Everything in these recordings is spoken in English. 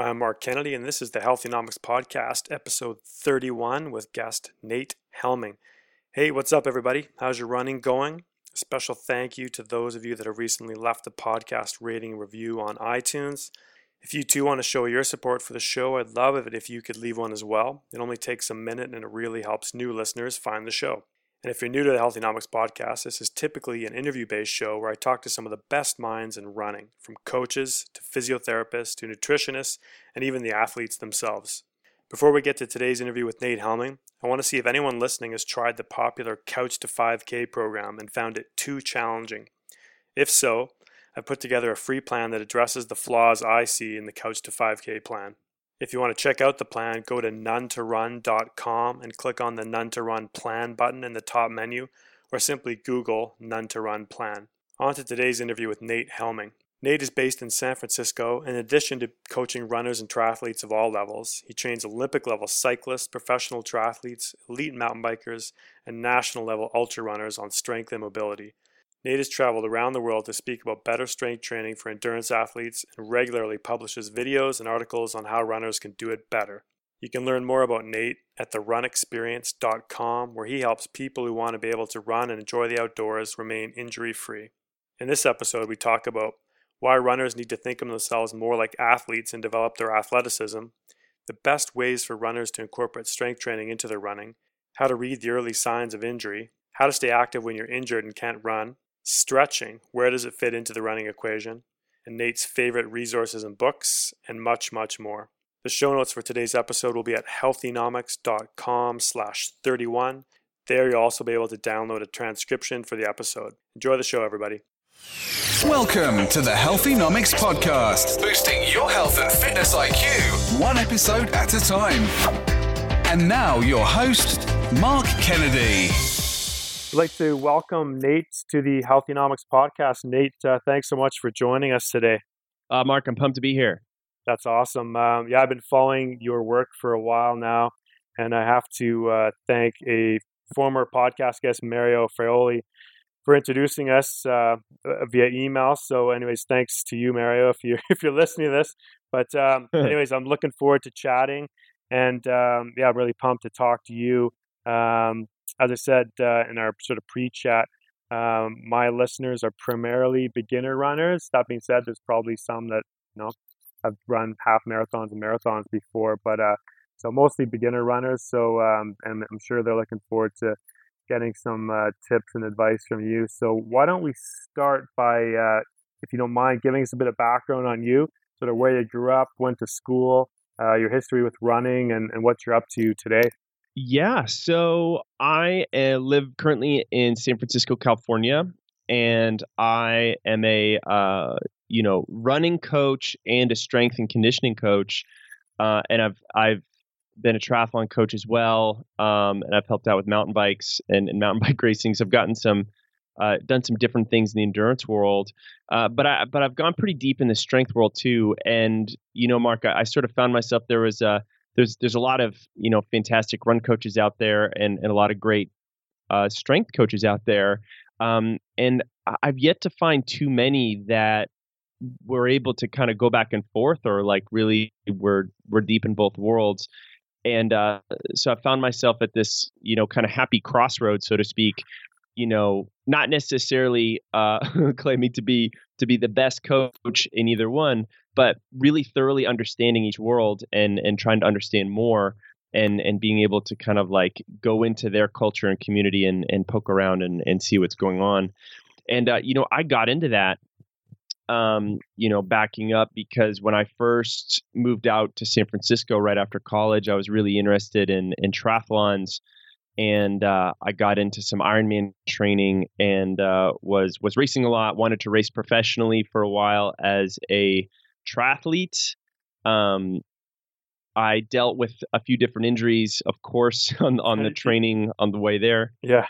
I'm Mark Kennedy, and this is the Healthynomics Podcast, episode 31, with guest Nate Helming. Hey, what's up, everybody? How's your running going? A special thank you to those of you that have recently left the podcast rating review on iTunes. If you too want to show your support for the show, I'd love it if you could leave one as well. It only takes a minute and it really helps new listeners find the show. And if you're new to the Healthynomics podcast, this is typically an interview based show where I talk to some of the best minds in running, from coaches to physiotherapists to nutritionists and even the athletes themselves. Before we get to today's interview with Nate Helming, I want to see if anyone listening has tried the popular Couch to 5K program and found it too challenging. If so, I've put together a free plan that addresses the flaws I see in the Couch to 5K plan. If you want to check out the plan, go to nonetorun.com and click on the None to Run plan button in the top menu, or simply Google None to Run plan. On to today's interview with Nate Helming. Nate is based in San Francisco. In addition to coaching runners and triathletes of all levels, he trains Olympic level cyclists, professional triathletes, elite mountain bikers, and national level ultra runners on strength and mobility. Nate has traveled around the world to speak about better strength training for endurance athletes and regularly publishes videos and articles on how runners can do it better. You can learn more about Nate at therunexperience.com, where he helps people who want to be able to run and enjoy the outdoors remain injury free. In this episode, we talk about why runners need to think of themselves more like athletes and develop their athleticism, the best ways for runners to incorporate strength training into their running, how to read the early signs of injury, how to stay active when you're injured and can't run, stretching, where does it fit into the running equation, and Nate's favorite resources and books, and much, much more. The show notes for today's episode will be at healthynomics.com slash 31. There you'll also be able to download a transcription for the episode. Enjoy the show, everybody. Welcome to the Healthynomics Podcast, boosting your health and fitness IQ, one episode at a time. And now, your host, Mark Kennedy. I'd like to welcome Nate to the Healthynomics podcast. Nate, uh, thanks so much for joining us today. Uh, Mark, I'm pumped to be here. That's awesome. Um, yeah, I've been following your work for a while now, and I have to uh, thank a former podcast guest, Mario Fraioli, for introducing us uh, via email. So, anyways, thanks to you, Mario, if you if you're listening to this. But, um, anyways, I'm looking forward to chatting, and um, yeah, I'm really pumped to talk to you. Um, as I said uh, in our sort of pre-chat, um, my listeners are primarily beginner runners. That being said, there's probably some that you know have run half marathons and marathons before, but uh, so mostly beginner runners. So um, and I'm sure they're looking forward to getting some uh, tips and advice from you. So why don't we start by, uh, if you don't mind, giving us a bit of background on you, sort of where you grew up, went to school, uh, your history with running, and, and what you're up to today. Yeah, so I uh, live currently in San Francisco, California, and I am a uh, you know running coach and a strength and conditioning coach, uh, and I've I've been a triathlon coach as well, um, and I've helped out with mountain bikes and, and mountain bike racing. So I've gotten some uh, done some different things in the endurance world, uh, but I but I've gone pretty deep in the strength world too. And you know, Mark, I, I sort of found myself there was a there's there's a lot of you know fantastic run coaches out there and, and a lot of great uh, strength coaches out there um, and i've yet to find too many that were able to kind of go back and forth or like really we're we're deep in both worlds and uh, so i found myself at this you know kind of happy crossroads so to speak you know not necessarily uh, claiming to be to be the best coach in either one but really thoroughly understanding each world and and trying to understand more and and being able to kind of like go into their culture and community and and poke around and and see what's going on and uh, you know i got into that um, you know backing up because when i first moved out to san francisco right after college i was really interested in in triathlons and uh, I got into some Ironman training and uh, was was racing a lot. Wanted to race professionally for a while as a triathlete. Um, I dealt with a few different injuries, of course, on on the training on the way there. Yeah.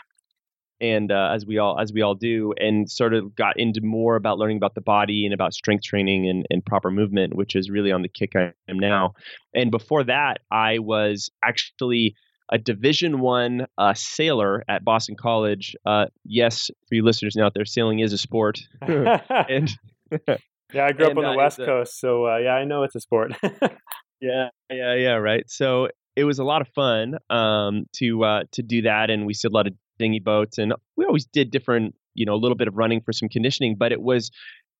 And uh, as we all as we all do, and sort of got into more about learning about the body and about strength training and, and proper movement, which is really on the kick I am now. And before that, I was actually a Division One uh, sailor at Boston College. Uh, yes, for you listeners out there, sailing is a sport, and Yeah, I grew And, up on the uh, West Coast, so uh, yeah, I know it's a sport. Yeah, yeah, yeah, right. So it was a lot of fun um, to uh, to do that, and we said a lot of dinghy boats, and we always did different, you know, a little bit of running for some conditioning, but it was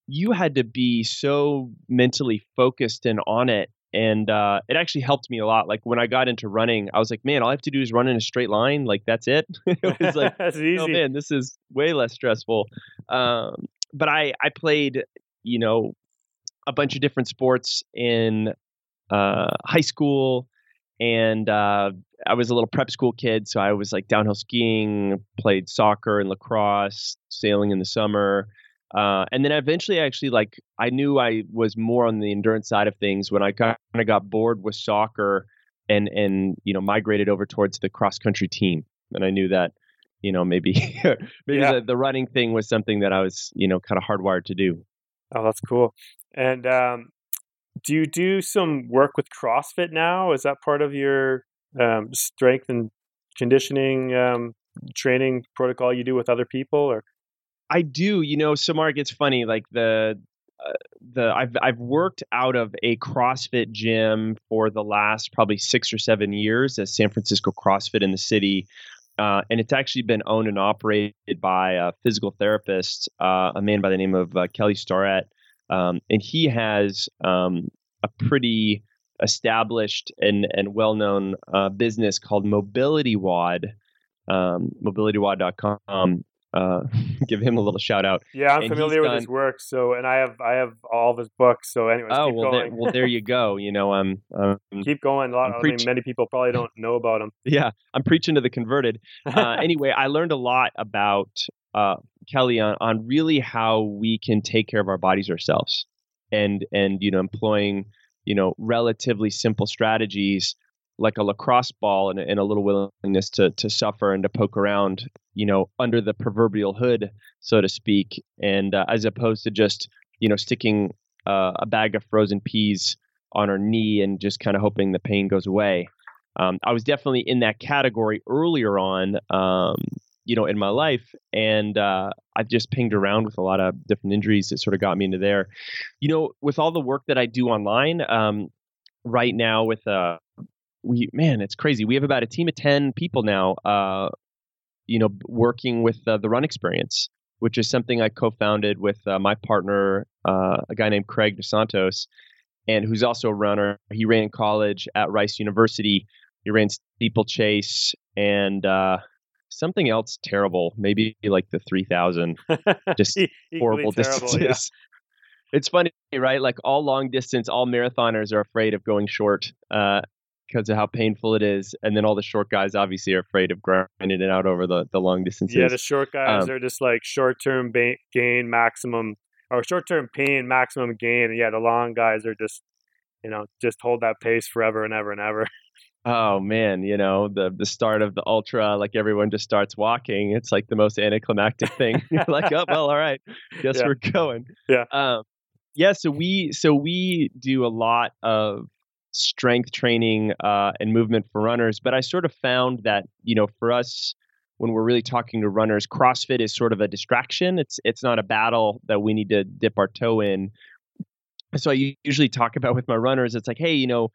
you had to be so mentally focused and on it. And uh, it actually helped me a lot. Like when I got into running, I was like, man, all I have to do is run in a straight line. Like that's it. it was like, That's easy. oh man, this is way less stressful. Um, but I I played you know a bunch of different sports in uh, high school, and uh, I was a little prep school kid, so I was like downhill skiing, played soccer and lacrosse, sailing in the summer. Uh, and then eventually, I actually, like I knew I was more on the endurance side of things when I kind of got bored with soccer, and and you know migrated over towards the cross country team. And I knew that you know maybe maybe Yeah. the, the running thing was something that I was you know kind of hardwired to do. Oh, that's cool. And um, do you do some work with CrossFit now? Is that part of your um, strength and conditioning um, training protocol you do with other people? Or I do, you know. So Mark, it's funny. Like the uh, the I've I've worked out of a CrossFit gym for the last probably six or seven years at San Francisco CrossFit in the city. Uh, and it's actually been owned and operated by a physical therapist, uh, a man by the name of uh, Kelly Starrett, um, and he has um, a pretty established and and well known uh, business called MobilityWOD, um, mobilitywod.com. Uh, give him a little shout out. yeah, I'm And familiar with his work. So, and I have I have all of his books. So, anyways, oh keep well, there, well there you go. You know, um, um, keep going. A lot. I'm I mean, many people probably don't know about him. yeah, I'm preaching to the converted. Uh, anyway, I learned a lot about uh, Kelly on, on really how we can take care of our bodies ourselves, and and you know employing you know relatively simple strategies like a lacrosse ball and, a- and a little willingness to to suffer and to poke around you know under the proverbial hood so to speak, and uh, as opposed to just you know sticking uh, a bag of frozen peas on her knee and just kind of hoping the pain goes away um, I was definitely in that category earlier on, um, you know, in my life, and uh, I just pinged around with a lot of different injuries that sort of got me into there. You know, with all the work that I do online um, right now, with uh, we man, it's crazy. We have about a team of ten people now, uh, you know, working with uh, the Run Experience, which is something I co-founded with uh, my partner, uh, a guy named Craig DeSantos, and who's also a runner. He ran college at Rice University. He ran steeplechase and uh, something else terrible, maybe like the 3000, just E- horrible terrible, yeah. distances. It's funny, right? Like all long distance, all marathoners are afraid of going short uh, because of how painful it is. And then all the short guys obviously are afraid of grinding it out over the, the long distances. Yeah, the short guys Um, are just like short term ba- gain maximum or short term pain maximum gain. And yeah, the long guys are just you know just hold that pace forever and ever and ever. Oh man, you know the the start of the ultra, like everyone just starts walking. It's like the most anticlimactic thing. You're like, oh well, all right, guess Yeah. we're going. Yeah. Um, yeah. So we so we do a lot of strength training uh, and movement for runners, but I sort of found that you know for us when we're really talking to runners, CrossFit is sort of a distraction. It's it's not a battle that we need to dip our toe in. So I usually talk about with my runners. It's like, hey, you know,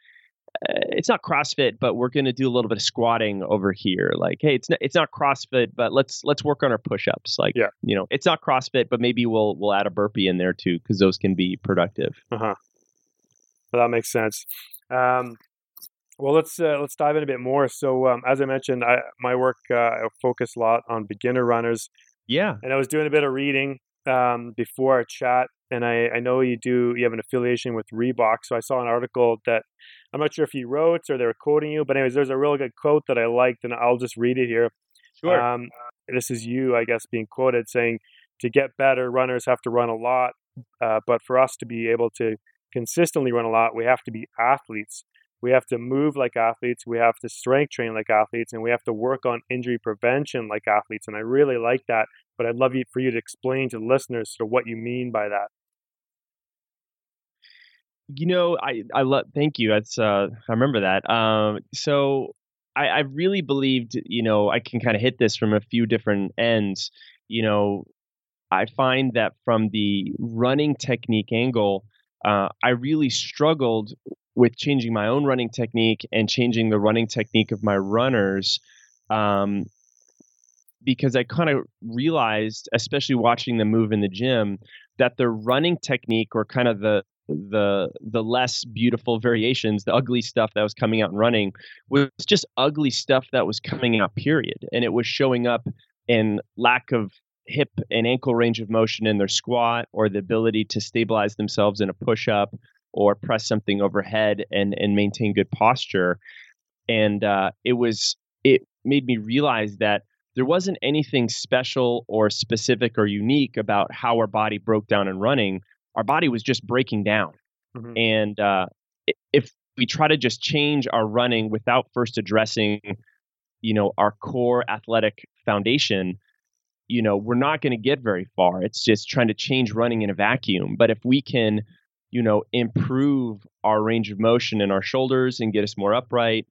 uh, it's not CrossFit, but we're going to do a little bit of squatting over here. Like, hey, it's not, it's not CrossFit, but let's let's work on our push-ups. Like, Yeah. you know, it's not CrossFit, but maybe we'll we'll add a burpee in there too because those can be productive. Uh huh. Well, that makes sense. Um, well, let's uh, let's dive in a bit more. So, um, as I mentioned, I, my work uh, I focus a lot on beginner runners, Yeah, and I was doing a bit of reading um, before our chat. And I, I know you do you have an affiliation with Reebok, so I saw an article that I'm not sure if you wrote or they were quoting you, but anyways, there's a really good quote that I liked, and I'll just read it here. sure. Um, this is you, I guess, being quoted saying, "To get better, runners have to run a lot, uh, but for us to be able to consistently run a lot, we have to be athletes. We have to move like athletes. We have to strength train like athletes, and we have to work on injury prevention like athletes." And I really like that, but I'd love you for you to explain to listeners sort of what you mean by that. you know, I I love. Thank you. That's uh, I remember that. Um, so I I really believed, you know, I can kind of hit this from a few different ends. You know, I find that from the running technique angle, uh, I really struggled with changing my own running technique and changing the running technique of my runners. Um, because I kind of realized, especially watching them move in the gym, that the running technique or kind of the the the less beautiful variations, the ugly stuff that was coming out and running was just ugly stuff that was coming out, period. And it was showing up in lack of hip and ankle range of motion in their squat or the ability to stabilize themselves in a push up or press something overhead and and maintain good posture. And uh, it was it made me realize that there wasn't anything special or specific or unique about how our body broke down in running. Our body was just breaking down. Mm-hmm. And uh, if we try to just change our running without first addressing, you know, our core athletic foundation, you know, we're not going to get very far. It's just trying to change running in a vacuum. But if we can, you know, improve our range of motion in our shoulders and get us more upright,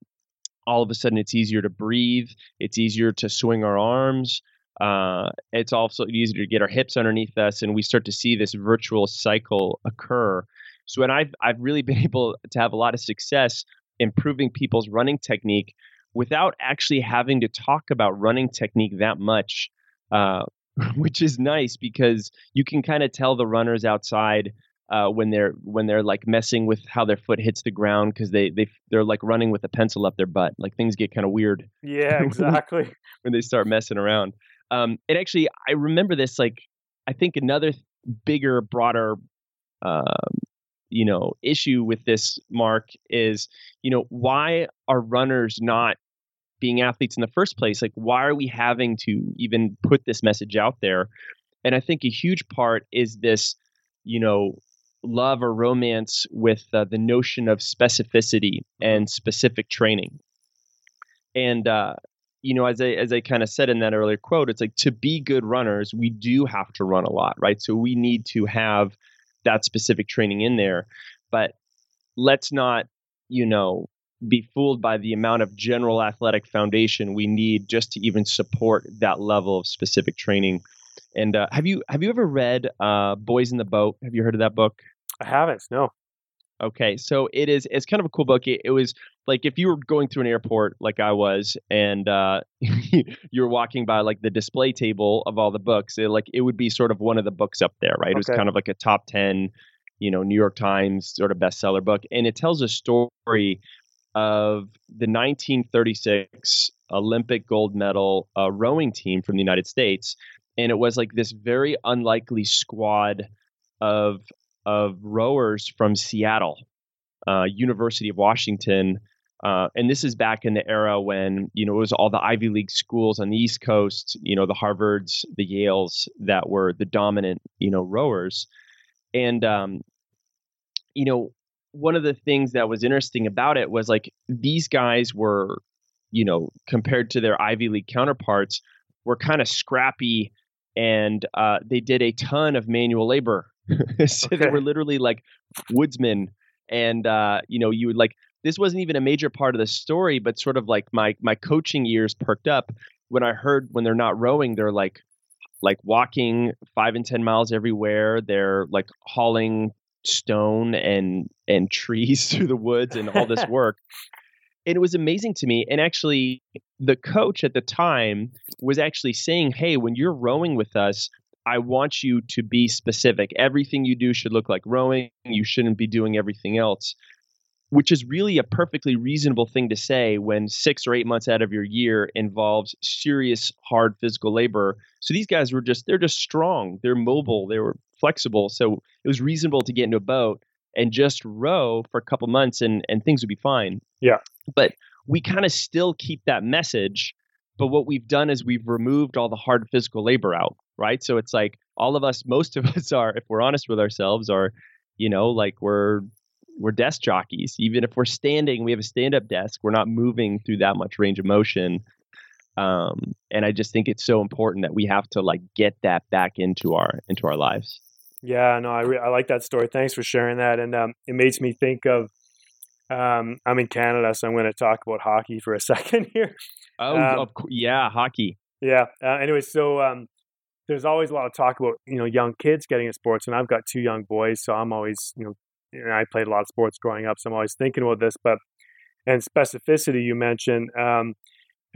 all of a sudden it's easier to breathe. It's easier to swing our arms. Uh, it's also easier to get our hips underneath us, and we start to see this virtual cycle occur. So, and I've I've really been able to have a lot of success improving people's running technique without actually having to talk about running technique that much, uh, which is nice because you can kind of tell the runners outside uh, when they're when they're like messing with how their foot hits the ground because they they they're like running with a pencil up their butt. Like things get kind of weird. Yeah, exactly. when they start messing around. Um, and actually, I remember this. Like, I think another bigger, broader, um, you know, issue with this mark is, you know, why are runners not being athletes in the first place? Like, why are we having to even put this message out there? And I think a huge part is this, you know, love or romance with uh, the notion of specificity and specific training. And uh, you know, as I as I kind of said in that earlier quote, it's like to be good runners, we do have to run a lot, right? So we need to have that specific training in there. But let's not, you know, be fooled by the amount of general athletic foundation we need just to even support that level of specific training. And uh, have you have you ever read uh, Boys in the Boat? Have you heard of that book? I haven't. No. Okay, so it is. It's kind of a cool book. It, it was like if you were going through an airport, like I was, and uh, you were walking by like the display table of all the books. It, like it would be sort of one of the books up there, right? It was kind of like a top ten, you know, New York Times sort of bestseller book, and it tells a story of the 1936 Olympic gold medal uh, rowing team from the United States, and it was like this very unlikely squad of of rowers from Seattle, uh, University of Washington. Uh, and this is back in the era when you know it was all the Ivy League schools on the East Coast, you know the Harvards, the Yales that were the dominant you know rowers, and um, you know one of the things that was interesting about it was like these guys were, you know, compared to their Ivy League counterparts, were kind of scrappy, and uh, they did a ton of manual labor so okay. they were literally like woodsmen, and uh, you know, you would like this wasn't even a major part of the story, but sort of like my my coaching ears perked up when I heard when they're not rowing, they're like like walking five and ten miles everywhere. They're like hauling stone and and trees through the woods and all this work. and it was amazing to me. And actually, the coach at the time was actually saying, "Hey, when you're rowing with us, I want you to be specific. Everything you do should look like rowing. You shouldn't be doing everything else, which is really a perfectly reasonable thing to say when six or eight months out of your year involves serious, hard physical labor. So these guys were just, they're just strong. They're mobile. They were flexible. So it was reasonable to get into a boat and just row for a couple months and, and things would be fine. Yeah. But we kind of still keep that message. But what we've done is we've removed all the hard physical labor out right? So it's like all of us, most of us are, if we're honest with ourselves, are, you know, like we're we're desk jockeys. Even if we're standing, we have a stand-up desk. We're not moving through that much range of motion. Um, and I just think it's so important that we have to like get that back into our into our lives. Yeah, no, I re- I like that story. Thanks for sharing that, and um, it makes me think of. Um, I'm in Canada, so I'm going to talk about hockey for a second here. Oh, um, yeah, hockey. Yeah. Uh, anyway, so um, there's always a lot of talk about you know young kids getting into sports, and I've got two young boys, so I'm always you know, and I played a lot of sports growing up, so I'm always thinking about this. But and specificity you mentioned, um,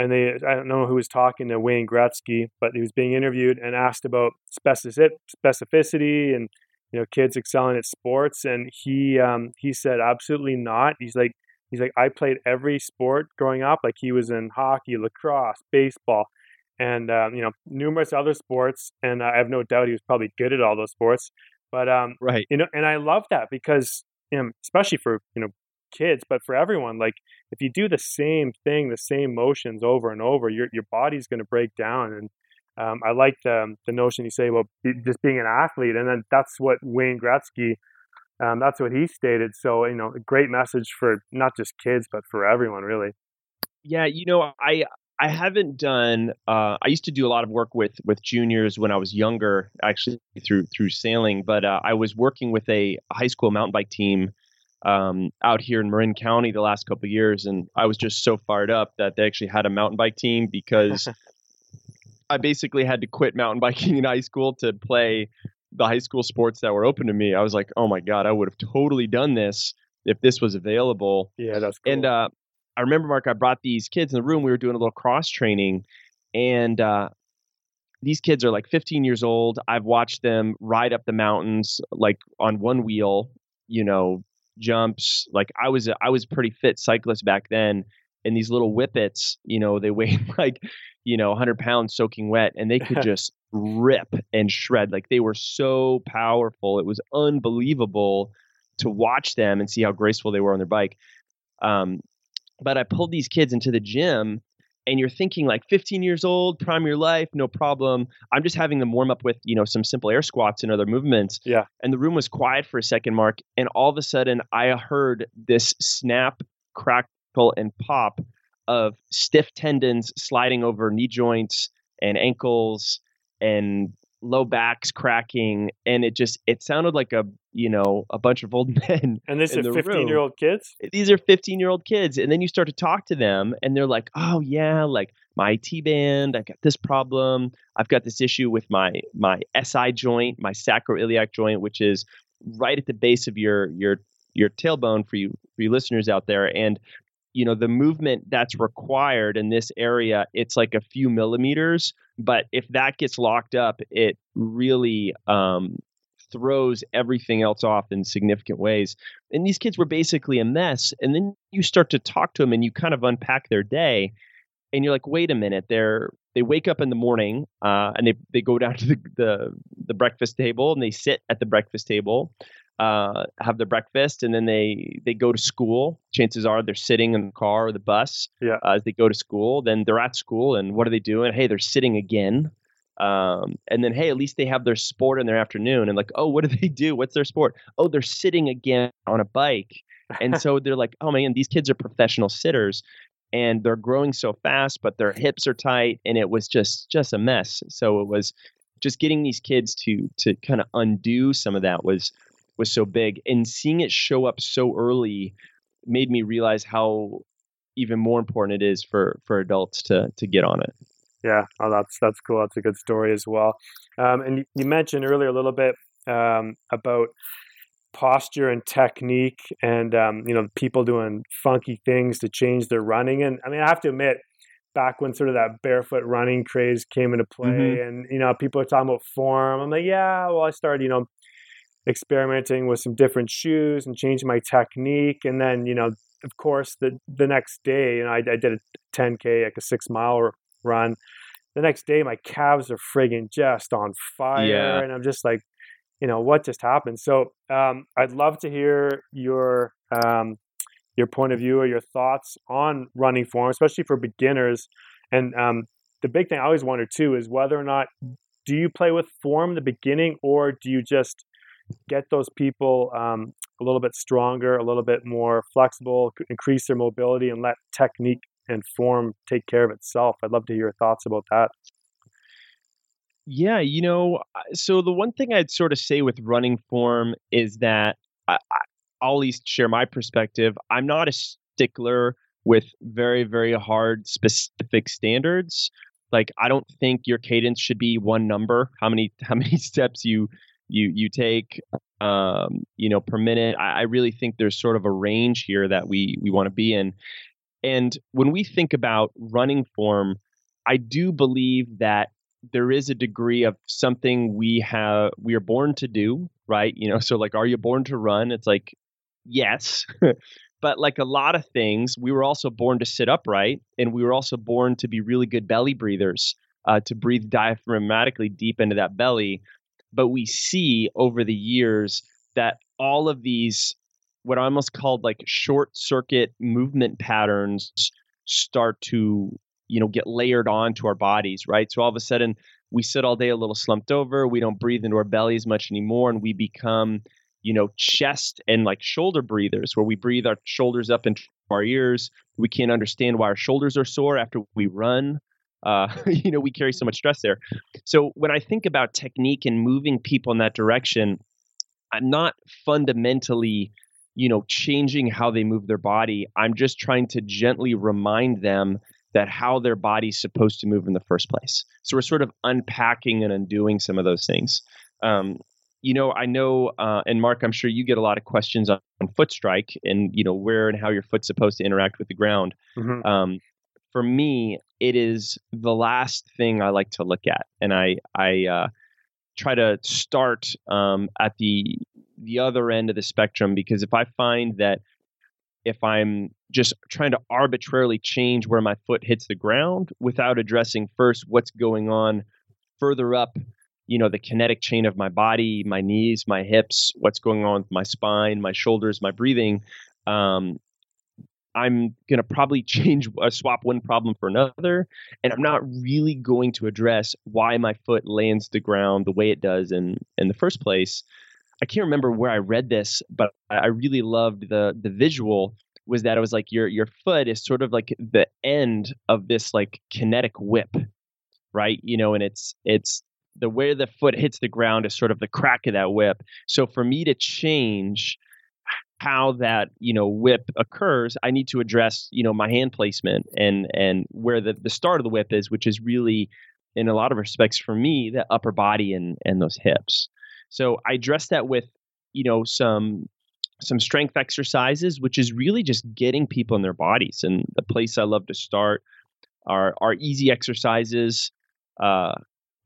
and they I don't know who was talking to Wayne Gretzky, but he was being interviewed and asked about specificity and you know kids excelling at sports, and he um, he said absolutely not. He's like he's like I played every sport growing up, like he was in hockey, lacrosse, baseball and um, you know numerous other sports and i have no doubt he was probably good at all those sports. But um, right. you know and i love that because you know, especially for you know kids but for everyone like if you do the same thing the same motions over and over your your body's going to break down and um, I like the, the notion you say about just being an athlete, and then that's what Wayne Gretzky, um, that's what he stated. So you know, a great message for not just kids, but for everyone, really. Yeah, you know, I I haven't done. Uh, I used to do a lot of work with with juniors when I was younger, actually through through sailing. But uh, I was working with a high school mountain bike team um, out here in Marin County the last couple years, and I was just so fired up that they actually had a mountain bike team because I basically had to quit mountain biking in high school to play the high school sports that were open to me. I was like, oh my god, I would have totally done this if this was available. Yeah, that's cool. And uh, I remember, Mark, I brought these kids in the room. We were doing a little cross training, and uh, these kids are like 15 years old. I've watched them ride up the mountains like on one wheel, you know, jumps. Like I was, a, I was pretty fit cyclist back then. And these little whippets, you know, they weigh like, you know, 100 pounds soaking wet, and they could just rip and shred. Like they were so powerful. It was unbelievable to watch them and see how graceful they were on their bike. Um, but I pulled these kids into the gym and you're thinking like 15 years old, prime your life, no problem. I'm just having them warm up with, you know, some simple air squats and other movements. Yeah. And the room was quiet for a second, Mark. And all of a sudden I heard this snap, crackle, and pop of stiff tendons sliding over knee joints and ankles and low backs cracking and it just it sounded like a you know a bunch of old men and this is 15 year old kids? Eh, these are 15 year old kids and then you start to talk to them and they're like oh yeah like my t band i've got this problem i've got this issue with my my si joint my sacroiliac joint which is right at the base of your your your tailbone for you for you listeners out there and you know the movement that's required in this area it's like a few millimeters but if that gets locked up it really um, throws everything else off in significant ways. And these kids were basically a mess and then you start to talk to them and you kind of unpack their day and you're like wait a minute they're they wake up in the morning uh, and they, they go down to the, the, the breakfast table and they sit at the breakfast table uh, have their breakfast, and then they they go to school. Chances are they're sitting in the car or the bus yeah. uh, as they go to school. Then they're at school, and what are they doing? Hey, they're sitting again. Um, and then hey, at least they have their sport in their afternoon. And like, oh, what do they do? What's their sport? Oh, they're sitting again on a bike. And so they're like, oh man, these kids are professional sitters and they're growing so fast but their hips are tight and it was just just a mess so it was just getting these kids to to kind of undo some of that was was so big and seeing it show up so early made me realize how even more important it is for for adults to to get on it yeah oh that's that's cool that's a good story as well um, and you mentioned earlier a little bit um, about posture and technique and um, you know people doing funky things to change their running and i mean i have to admit back when sort of that barefoot running craze came into play mm-hmm. and you know people are talking about form i'm like yeah well i started you know experimenting with some different shoes and changing my technique. And then, you know, of course, the the next day, you know, I, I did a 10k, like a six mile run. The next day, my calves are friggin' just on fire, yeah. and I'm just like, you know, what just happened? So, um, I'd love to hear your um, your point of view or your thoughts on running form, especially for beginners. And um, the big thing I always wonder too is whether or not do you play with form in the beginning, or do you just get those people um, a little bit stronger, a little bit more flexible, increase their mobility, and let technique and form take care of itself. I'd love to hear your thoughts about that. Yeah, you know, so the one thing I'd sort of say with running form is that I, I'll at least share my perspective. I'm not a stickler with very, very hard specific standards. Like I don't think your cadence should be one number. How many how many steps you you you take um, you know per minute. I, I really think there's sort of a range here that we we want to be in. And when we think about running form, I do believe that there is a degree of something we have we are born to do, right? You know, so like are you born to run? It's like yes. but like a lot of things, we were also born to sit upright and we were also born to be really good belly breathers, uh, to breathe diaphragmatically deep into that belly. But we see over the years that all of these, what I almost called like short circuit movement patterns, start to you know get layered onto our bodies right? So all of a sudden we sit all day a little slumped over we don't breathe into our belly as much anymore and we become you know chest and like shoulder breathers where we breathe our shoulders up into our ears. We can't understand why our shoulders are sore after we run uh, you know we carry so much stress there so when i think about technique and moving people in that direction i'm not fundamentally you know changing how they move their body i'm just trying to gently remind them that how their body's supposed to move in the first place. So we're sort of unpacking and undoing some of those things. Um, you know, I know, uh, and Mark, I'm sure you get a lot of questions on, on, foot strike and you know where and how your foot's supposed to interact with the ground. Mm-hmm. Um, for me, it is the last thing I like to look at, and I I uh, try to start um, at the the other end of the spectrum because if I find that if I'm just trying to arbitrarily change where my foot hits the ground without addressing first what's going on further up, you know, the kinetic chain of my body, my knees, my hips, what's going on with my spine, my shoulders, my breathing. Um, I'm going to probably change, uh, swap one problem for another. And I'm not really going to address why my foot lands the ground the way it does in, in the first place. I can't remember where I read this, but I really loved the the visual was that it was like your your foot is sort of like the end of this like kinetic whip, right? You know, and it's it's the where the foot hits the ground is sort of the crack of that whip. So for me to change how that you know whip occurs, I need to address you know my hand placement and and where the the start of the whip is, which is really in a lot of respects for me the upper body and and those hips. So I address that with, you know, some some strength exercises, which is really just getting people in their bodies. And the place I love to start are are easy exercises. Uh,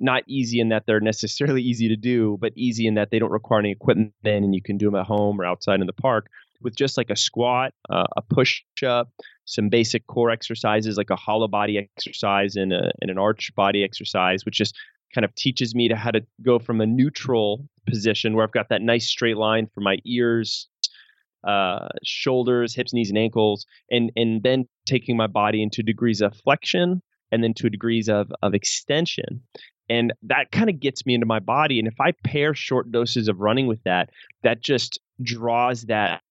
not easy in that they're necessarily easy to do, but easy in that they don't require any equipment Then and you can do them at home or outside in the park with just like a squat, uh, a push up, some basic core exercises like a hollow body exercise and, a, and an arch body exercise, which just kind of teaches me to how to go from a neutral position where I've got that nice straight line for my ears, uh, shoulders, hips, knees, and ankles, and and then taking my body into degrees of flexion and then to degrees of of extension. And that kind of gets me into my body. And if I pair short doses of running with that, that just draws that,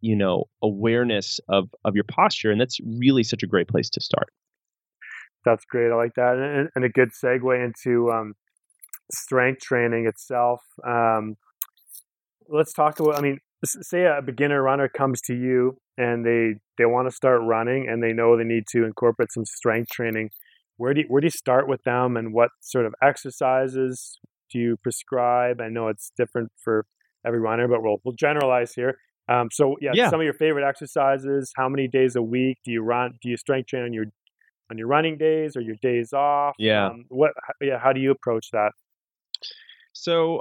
you know, awareness of of your posture. And that's really such a great place to start. That's great. I like that, and, and a good segue into um, strength training itself. Um, let's talk about. I mean, say a beginner runner comes to you and they they want to start running and they know they need to incorporate some strength training. Where do you, where do you start with them, and what sort of exercises do you prescribe? I know it's different for every runner, but we'll we'll generalize here. Um, so yeah, yeah, some of your favorite exercises. How many days a week do you run? Do you strength train on your on your running days or your days off? Yeah. Um, what? Yeah. How do you approach that? So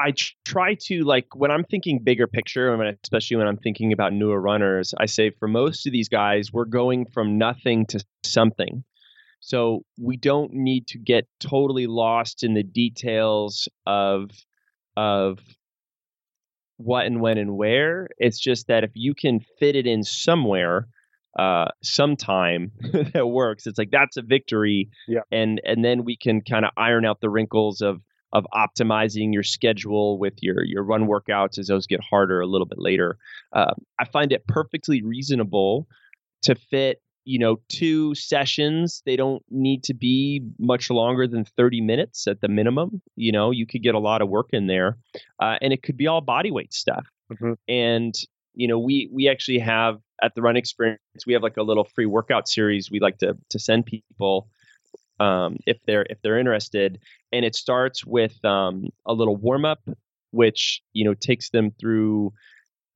I try to like when I'm thinking bigger picture, and especially when I'm thinking about newer runners. I say for most of these guys, we're going from nothing to something. So we don't need to get totally lost in the details of of what and when and where. It's just that if you can fit it in somewhere, uh, sometime that works. It's like that's a victory. Yeah. And and then we can kind of iron out the wrinkles of of optimizing your schedule with your your run workouts as those get harder a little bit later. Uh, I find it perfectly reasonable to fit you know two sessions they don't need to be much longer than 30 minutes at the minimum you know you could get a lot of work in there uh, and it could be all body weight stuff mm-hmm. and you know we we actually have at the run experience we have like a little free workout series we like to to send people um, if they're if they're interested. And it starts with um, a little warm up, which you know takes them through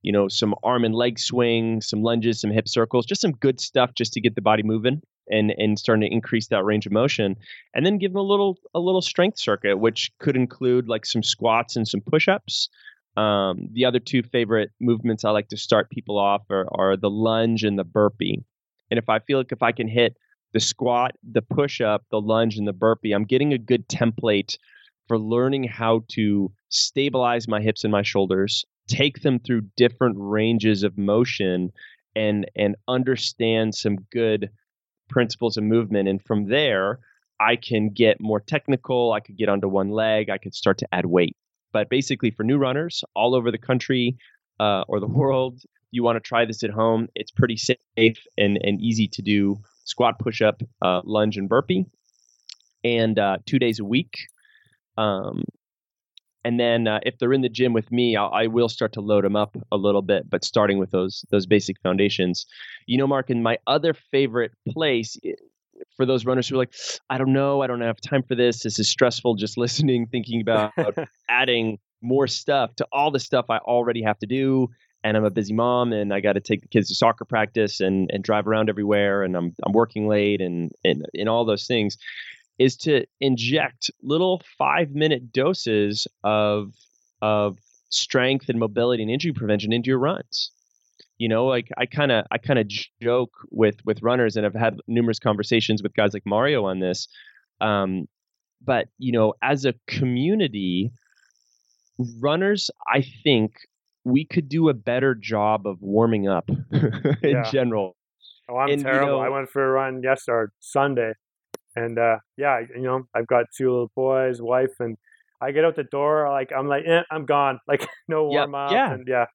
you know some arm and leg swings, some lunges, some hip circles, just some good stuff just to get the body moving and and starting to increase that range of motion. And then give them a little a little strength circuit, which could include like some squats and some push ups. Um, the other two favorite movements I like to start people off are, are the lunge and the burpee. And if I feel like if I can hit the squat, the push up, the lunge, and the burpee, I'm getting a good template for learning how to stabilize my hips and my shoulders, take them through different ranges of motion, and and understand some good principles of movement. And from there, I can get more technical. I could get onto one leg. I could start to add weight. But basically, for new runners all over the country uh, or the world, you want to try this at home. It's pretty safe and, and easy to do squat, push up, uh, lunge, and burpee, and uh, two days a week. Um, and then uh, if they're in the gym with me, I'll, I will start to load them up a little bit, but starting with those those basic foundations. You know, Mark, and my other favorite place for those runners who are like, I don't know, I don't have time for this. This is stressful. Just listening, thinking about adding more stuff to all the stuff I already have to do. And I'm a busy mom, and I got to take the kids to soccer practice and and drive around everywhere, and I'm I'm working late, and and and all those things is to inject little five minute doses of of strength and mobility and injury prevention into your runs. You know like i kind of i kind of joke with with runners and i've had numerous conversations with guys like mario on this um, but you know as a community runners i think we could do a better job of warming up in yeah. general. Oh i'm and, terrible. you know, i went for a run yesterday sunday and uh, yeah, you know, I've got two little boys, wife, and I get out the door, like I'm like, eh, I'm gone, like no warm up, yeah. and yeah.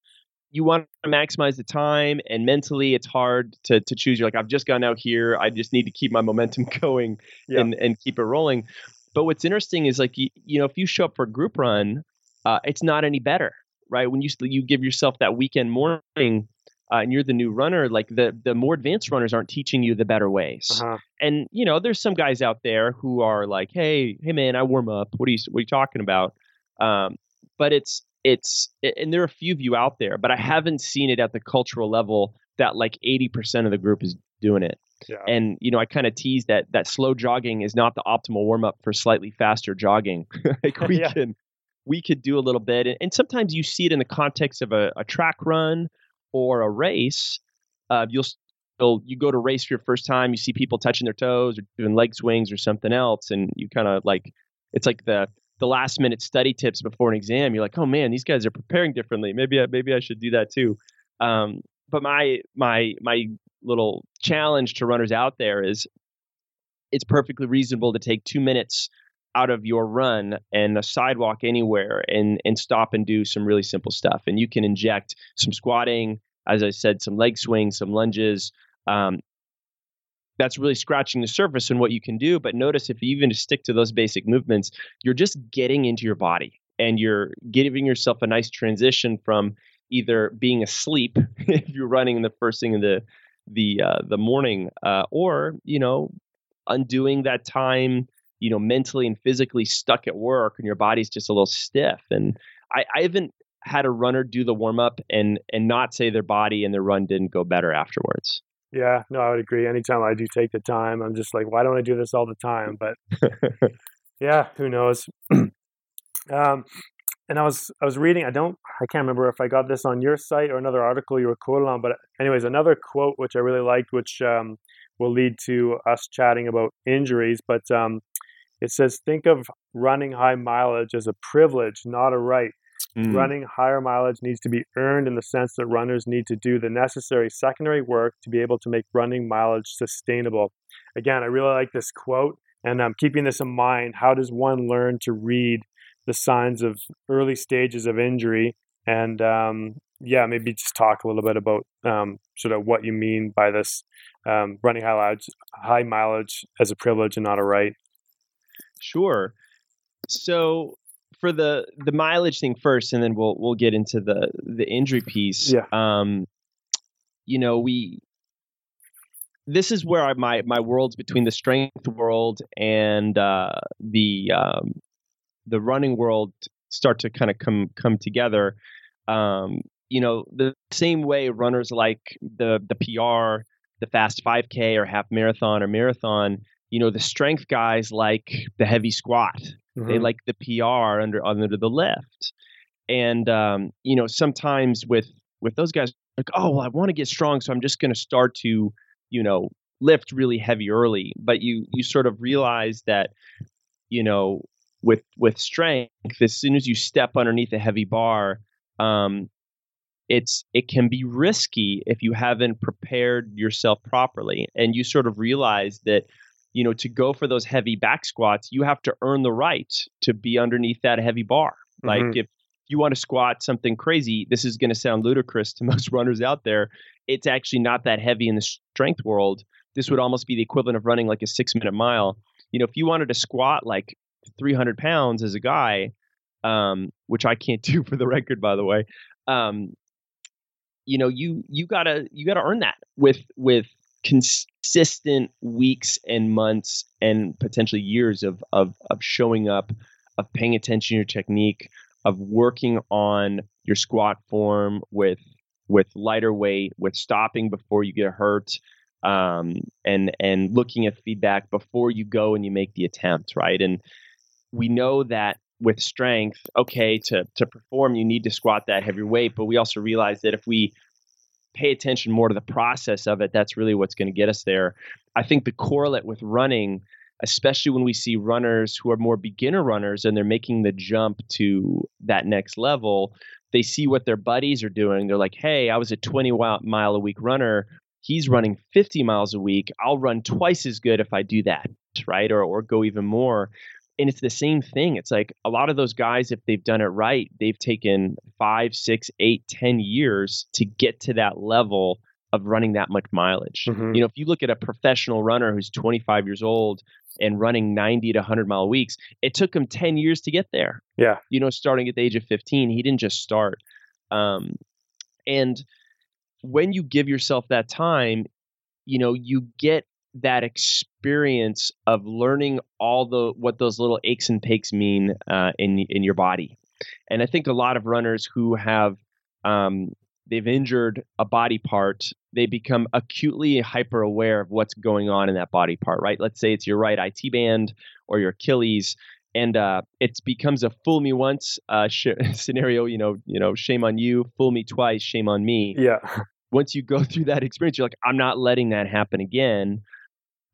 You want to maximize the time, and mentally, it's hard to to choose. You're like, I've just gone out here. I just need to keep my momentum going yeah. and and keep it rolling. But what's interesting is like you, you know, if you show up for a group run, uh, it's not any better, right? When you you give yourself that weekend morning uh, and you're the new runner, like the the more advanced runners aren't teaching you the better ways. Uh-huh. And you know, there's some guys out there who are like, "Hey, hey, man, I warm up. What are you what are you talking about?" Um, but it's it's and there are a few of you out there, but I haven't seen it at the cultural level that like 80% of the group is doing it. Yeah. And you know, I kind of tease that that slow jogging is not the optimal warm up for slightly faster jogging. like we yeah. can we could do a little bit, and, and sometimes you see it in the context of a, a track run or a race, uh, you'll you go to race for your first time, you see people touching their toes or doing leg swings or something else, and you kind of like it's like the the last minute study tips before an exam. You're like, oh man, these guys are preparing differently. Maybe I, maybe I should do that too. Um, but my my my little challenge to runners out there is it's perfectly reasonable to take two minutes out of your run and a sidewalk anywhere and and stop and do some really simple stuff. And you can inject some squatting, as I said, some leg swings, some lunges. Um, that's really scratching the surface and what you can do. But notice if you even stick to those basic movements, you're just getting into your body and you're giving yourself a nice transition from either being asleep if you're running the first thing in the the uh, the morning, uh, or you know, undoing that time you know, mentally and physically stuck at work and your body's just a little stiff. And I, I haven't had a runner do the warm up and and not say their body and their run didn't go better afterwards. Yeah, no, I would agree. Anytime I do take the time, I'm just like, why don't I do this all the time? But yeah, who knows? um, and I was I was reading. I don't I can't remember if I got this on your site or another article you were quoted on. But anyways, another quote which I really liked, which um, will lead to us chatting about injuries. But um, it says, think of running high mileage as a privilege, not a right. Mm. Running higher mileage needs to be earned in the sense that runners need to do the necessary secondary work to be able to make running mileage sustainable. Again, I really like this quote, and I'm keeping this in mind. How does one learn to read the signs of early stages of injury? And um, yeah, maybe just talk a little bit about um, sort of what you mean by this um, running high mileage, high mileage as a privilege and not a right. Sure. So for the the mileage thing first, and then we'll we'll get into the the injury piece. Yeah. Um, you know, we this is where I, my my worlds between the strength world and uh, the um, the running world start to kind of come come together. Um, you know, the same way runners like the the PR, the fast 5K or half marathon or marathon. You know, the strength guys like the heavy squat. Mm-hmm. They like the PR under under the lift. And um, you know, sometimes with with those guys, like, oh, well, I want to get strong, so I'm just going to start to, you know, lift really heavy early. But you you sort of realize that, you know, with with strength, as soon as you step underneath a heavy bar, um, it's it can be risky if you haven't prepared yourself properly, and you sort of realize that. You know, to go for those heavy back squats, you have to earn the right to be underneath that heavy bar. Like mm-hmm. if you want to squat something crazy, this is going to sound ludicrous to most runners out there. It's actually not that heavy in the strength world. This would almost be the equivalent of running like a six minute mile. You know, if you wanted to squat like 300 pounds as a guy, um, which I can't do for the record, by the way, um, you know, you you gotta you gotta earn that with with consistent weeks and months and potentially years of of of showing up, of paying attention to your technique, of working on your squat form with with lighter weight, with stopping before you get hurt, um, and and looking at feedback before you go and you make the attempt, right? And we know that with strength, okay, to to perform, you need to squat that heavy weight, but we also realize that if we pay attention more to the process of it, that's really what's going to get us there. I think the correlate with running especially when we see runners who are more beginner runners and they're making the jump to that next level. They see what their buddies are doing. They're like, hey, I was a 20 mile a week runner. He's running 50 miles a week. I'll run twice as good if I do that, right? Or, or go even more. And it's the same thing. It's like a lot of those guys, if they've done it right, they've taken five, six, eight, ten years to get to that level of running that much mileage. Mm-hmm. You know, if you look at a professional runner who's 25 years old and running 90 to 100 mile weeks, it took him 10 years to get there. Yeah. You know, starting at the age of 15, he didn't just start. Um, and when you give yourself that time, you know, you get that experience of learning all the what those little aches and paches mean uh, in in your body. And I think a lot of runners who have um, they've injured a body part, they become acutely hyper aware of what's going on in that body part, right? Let's say it's your right IT band or your Achilles, and uh, it becomes a fool me once uh, sh- scenario. You know, you know, shame on you. Fool me twice, shame on me. Yeah. Once you go through that experience, you're like, I'm not letting that happen again.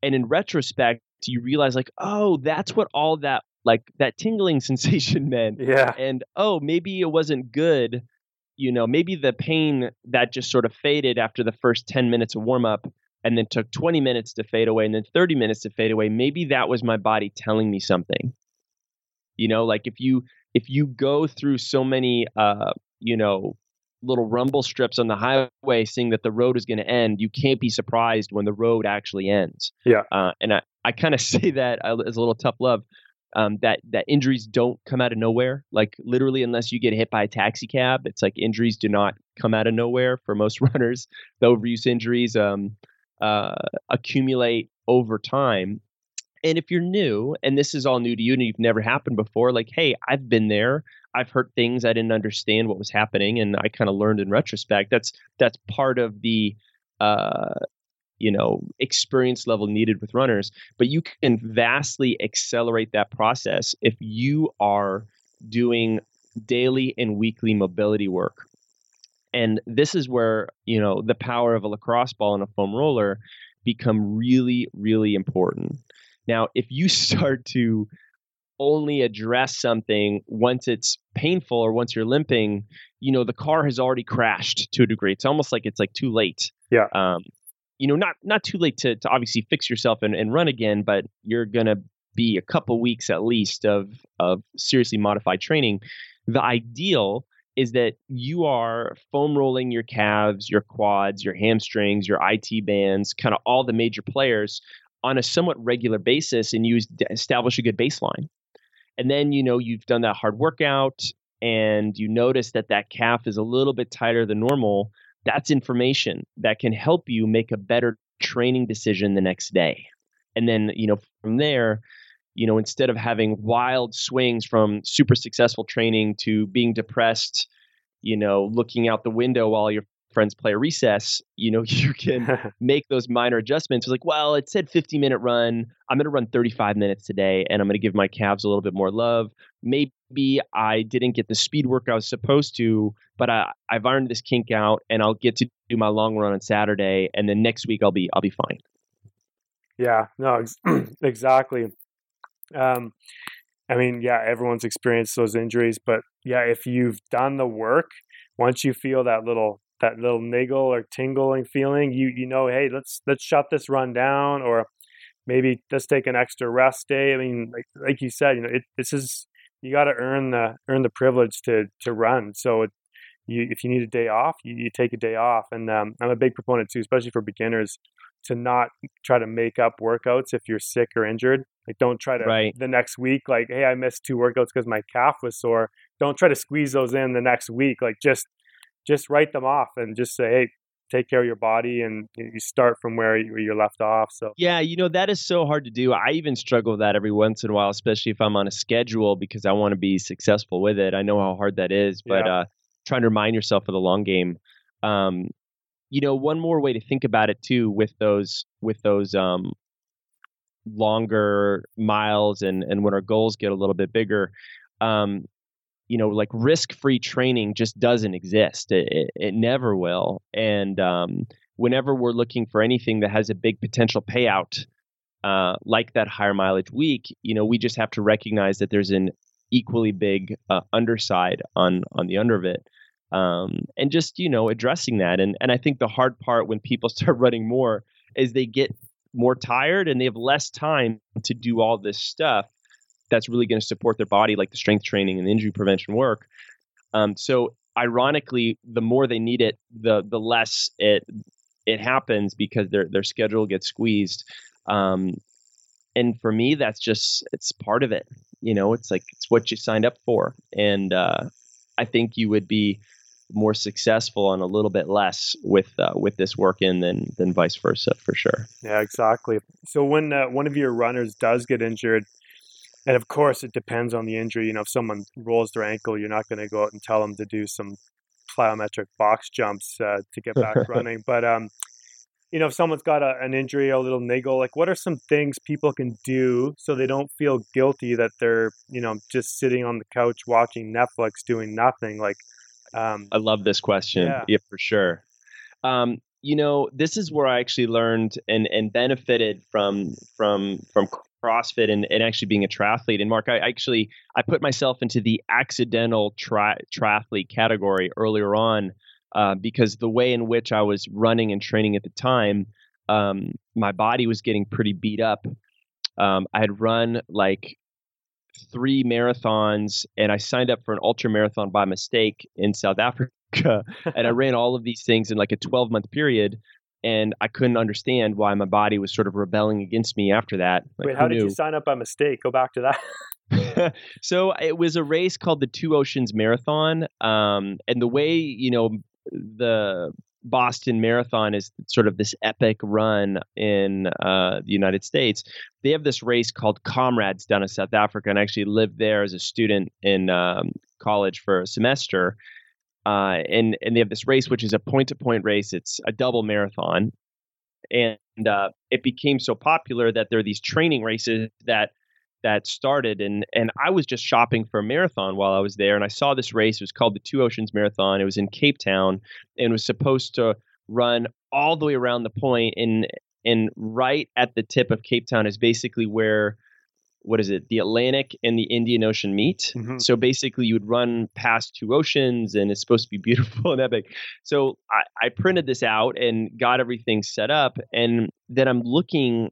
And in retrospect, you realize like, oh, that's what all that like that tingling sensation meant. Yeah. And oh, maybe it wasn't good you know, maybe the pain that just sort of faded after the first 10 minutes of warm up and then took 20 minutes to fade away and then 30 minutes to fade away, maybe that was my body telling me something. You know, like if you if you go through so many uh, you know, little rumble strips on the highway seeing that the road is going to end, you can't be surprised when the road actually ends. Yeah. Uh, and I, I kind of say that as a little tough love um, that that injuries don't come out of nowhere. Like literally, unless you get hit by a taxi cab, it's like injuries do not come out of nowhere for most runners. The overuse injuries um, uh, accumulate over time. And if you're new and this is all new to you and you've never happened before, like, hey, I've been there. I've heard things I didn't understand what was happening, and I kind of learned in retrospect. That's that's part of the uh, you know experience level needed with runners but you can vastly accelerate that process if you are doing daily and weekly mobility work and this is where you know the power of a lacrosse ball and a foam roller become really really important now if you start to only address something once it's painful or once you're limping you know the car has already crashed to a degree it's almost like it's like too late yeah um, you know, not not too late to to obviously fix yourself and, and run again, but you're gonna be a couple weeks at least of of seriously modified training. The ideal is that you are foam rolling your calves, your quads, your hamstrings, your IT bands, kind of all the major players on a somewhat regular basis, and you establish a good baseline. And then you know you've done that hard workout, and you notice that that calf is a little bit tighter than normal that's information that can help you make a better training decision the next day. And then, you know, from there, you know, instead of having wild swings from super successful training to being depressed, you know, looking out the window while your friends play a recess, you know, you can make those minor adjustments. It's like, well, it said 50 minute run. I'm going to run 35 minutes today and I'm going to give my calves a little bit more love. Maybe I didn't get the speed work I was supposed to, but I, I've ironed this kink out and I'll get to do my long run on Saturday. And then next week I'll be, I'll be fine. Yeah, no, ex- exactly. Um, I mean, yeah, everyone's experienced those injuries, but yeah, if you've done the work, once you feel that little that little niggle or tingling feeling, you you know, hey, let's let's shut this run down, or maybe let's take an extra rest day. I mean, like like you said, you know, it, this is you got to earn the earn the privilege to to run. So it, you if you need a day off, you, you take a day off, and um, I'm a big proponent too, especially for beginners to not try to make up workouts if you're sick or injured. Like don't try to right. the next week like hey I missed two workouts because my calf was sore. Don't try to squeeze those in the next week. Like just just write them off and just say hey take care of your body and you start from where you're left off so. Yeah you know that is so hard to do. I even struggle with that every once in a while especially if i'm on a schedule because i want to be successful with it. I know how hard that is but yeah. uh, trying to remind yourself of the long game. Um, you know, one more way to think about it too with those with those um, longer miles and and when our goals get a little bit bigger, um, you know, like risk free training just doesn't exist. It, it, it never will. And um, whenever we're looking for anything that has a big potential payout, uh, like that higher mileage week, you know, we just have to recognize that there's an equally big uh, underside on on the under of it um, and just you know addressing that and and i think the hard part when people start running more is they get more tired and they have less time to do all this stuff that's really going to support their body like the strength training and injury prevention work um, so ironically the more they need it the the less it it happens because their their schedule gets squeezed um, and for me that's just it's part of it you know it's like it's what you signed up for and uh, i think you would be more successful and a little bit less with uh, with this work in than than vice versa for sure. Yeah, exactly. So when uh, one of your runners does get injured, and of course it depends on the injury. You know, if someone rolls their ankle, you're not going to go out and tell them to do some plyometric box jumps uh, to get back running. But um, you know, if someone's got a, an injury, a little niggle, like what are some things people can do so they don't feel guilty that they're, you know, just sitting on the couch watching Netflix doing nothing? Like, um, I love this question. Yeah, yeah for sure. Um, you know, this is where I actually learned and and benefited from from from CrossFit and, and actually being a triathlete. And Mark, I actually I put myself into the accidental tri- triathlete category earlier on uh, because the way in which I was running and training at the time, um, my body was getting pretty beat up. Um, I had run like three marathons and I signed up for an ultra marathon by mistake in South Africa. and I ran all of these things in like a 12 month period. And I couldn't understand why my body was sort of rebelling against me after that. Like, Wait, how did you sign up by mistake? Go back to that. so it was a race called the Two Oceans Marathon. Um, and the way, you know, the Boston Marathon is sort of this epic run in uh, the United States. They have this race called Comrades down in South Africa, and I actually lived there as a student in um, college for a semester. Uh, and and they have this race, which is a point to point race. It's a double marathon, and uh, it became so popular that there are these training races that that started and and I was just shopping for a marathon while I was there and I saw this race it was called the Two Oceans Marathon it was in Cape Town and was supposed to run all the way around the point. and and right at the tip of Cape Town is basically where what is it? The Atlantic and the Indian Ocean meet. Mm-hmm. so basically you would run past two oceans and it's supposed to be beautiful and epic. So I, I printed this out and got everything set up and then I'm looking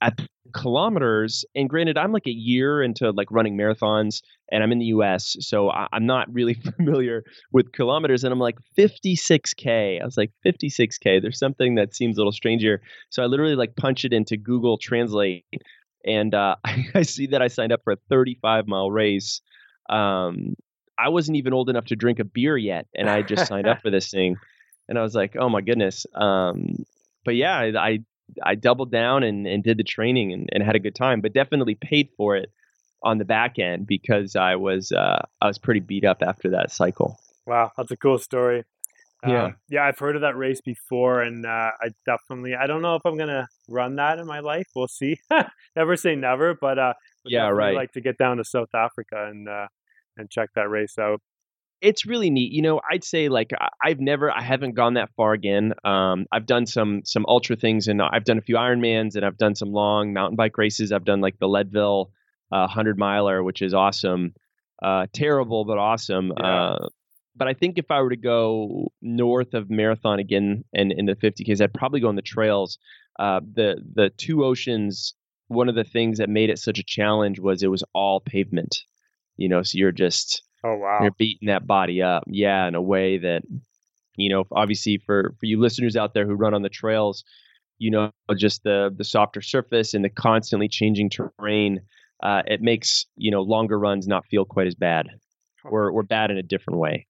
at kilometers. And granted i'm like a year into like running marathons and i'm in the us so I, am not really familiar with kilometers. And i'm like 56k i was like 56k there's something that seems a little strange here. So i literally like punch it into google translate and uh, I, I, see that i signed up for a 35 mile race um, i wasn't even old enough to drink a beer yet and i just signed up for this thing and I was like, oh my goodness. Um, but yeah, I, I, I doubled down and, and did the training and, and had a good time, but definitely paid for it on the back end because I was uh, I was pretty beat up after that cycle. Wow, that's a cool story. Yeah, um, yeah, I've heard of that race before, and uh, I definitely I don't know if I'm gonna run that in my life. We'll see. never say never, but uh, yeah, right. Like to get down to South Africa and uh, and check that race out. It's really neat. You know, I'd say like I've never, I haven't gone that far again. Um, I've done some some ultra things, and I've done a few Ironmans, and I've done some long mountain bike races. I've done like the Leadville uh, hundred miler, which is awesome. Uh, terrible, but awesome. Yeah. Uh, but I think if I were to go north of marathon again and in the 50ks, I'd probably go on the trails. Uh, the the two oceans. One of the things that made it such a challenge was it was all pavement. You know, so you're just oh wow, you're beating that body up. Yeah, in a way that you know, obviously for for you listeners out there who run on the trails, you know, just the the softer surface and the constantly changing terrain uh, it makes you know longer runs not feel quite as bad. We're we're bad in a different way.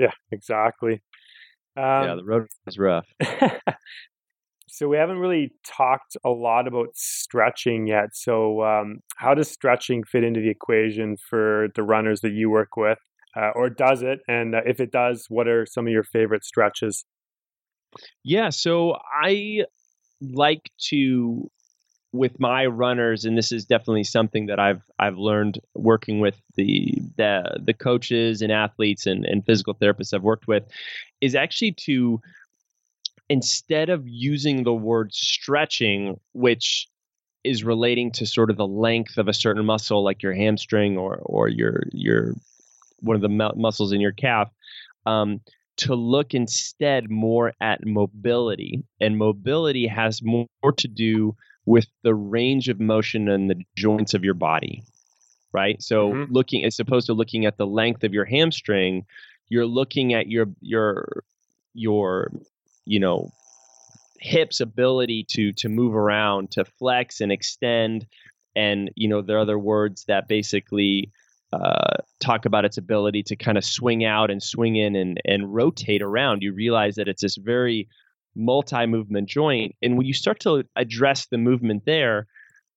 Yeah, exactly. Um, yeah, the road is rough. so we haven't really talked a lot about stretching yet. So um, how does stretching fit into the equation for the runners that you work with, uh, or does it? And uh, if it does, what are some of your favorite stretches? Yeah, so I like to with my runners, and this is definitely something that I've I've learned working with the the, the coaches and athletes and, and physical therapists I've worked with, is actually to instead of using the word stretching, which is relating to sort of the length of a certain muscle, like your hamstring or or your your one of the muscles in your calf, um, to look instead more at mobility, and mobility has more to do with the range of motion and the joints of your body right? So mm-hmm. looking as opposed to looking at the length of your hamstring you're looking at your your your you know hips ability to to move around to flex and extend. And you know there are other words that basically uh, talk about its ability to kind of swing out and swing in and and rotate around. You realize that it's this very multi movement joint. And when you start to address the movement there,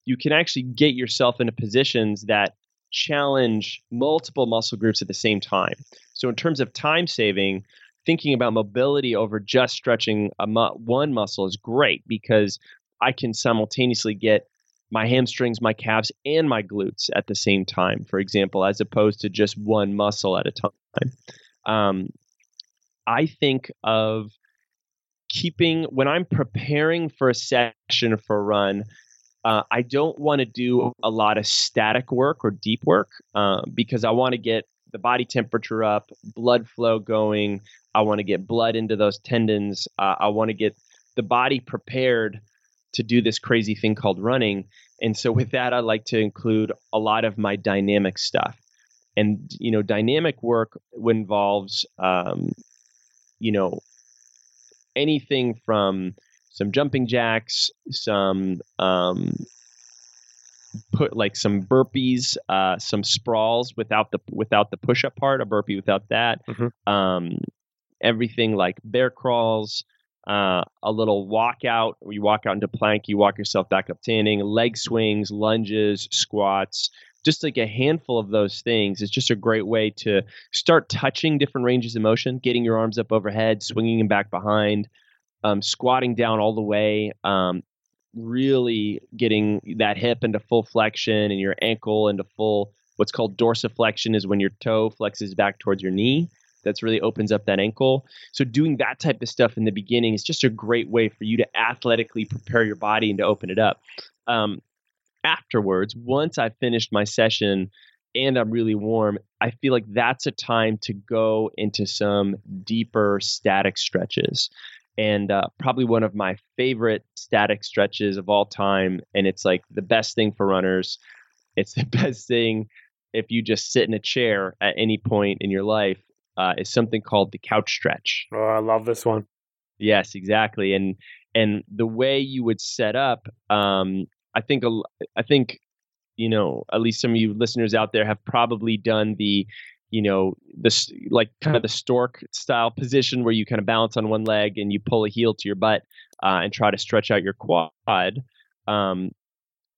you can actually get yourself into positions that challenge multiple muscle groups at the same time. So, in terms of time saving, thinking about mobility over just stretching a mu- one muscle is great because I can simultaneously get my hamstrings, my calves, and my glutes at the same time, for example, as opposed to just one muscle at a time. Um, I think of keeping when I'm preparing for a session for a run, uh, I don't want to do a lot of static work or deep work uh, because I want to get the body temperature up, blood flow going. I want to get blood into those tendons. Uh, I want to get the body prepared to do this crazy thing called running. And so, with that, I like to include a lot of my dynamic stuff. And you know, dynamic work involves, um, you know, anything from some jumping jacks, some um, put like some burpees, uh, some sprawls without the without the push up part, a burpee without that. Mm-hmm. Um, everything like bear crawls, uh, a little walkout where you walk out into plank, you walk yourself back up standing, leg swings, lunges, squats. Just like a handful of those things is just a great way to start touching different ranges of motion, getting your arms up overhead, swinging them back behind, um, squatting down all the way, um, really getting that hip into full flexion and your ankle into full what's called dorsiflexion is when your toe flexes back towards your knee that's really opens up that ankle. So doing that type of stuff in the beginning is just a great way for you to athletically prepare your body and to open it up. Um, afterwards, once I've finished my session and I'm really warm, I feel like that's a time to go into some deeper static stretches. And uh, probably one of my favorite static stretches of all time. And it's like the best thing for runners. It's the best thing if you just sit in a chair at any point in your life uh, is something called the couch stretch. Oh, I love this one. Yes, exactly. And and the way you would set up, um, I think I think you know at least some of you listeners out there have probably done the you know, this like kind of the stork style position where you kind of balance on one leg and you pull a heel to your butt uh, and try to stretch out your quad. Um,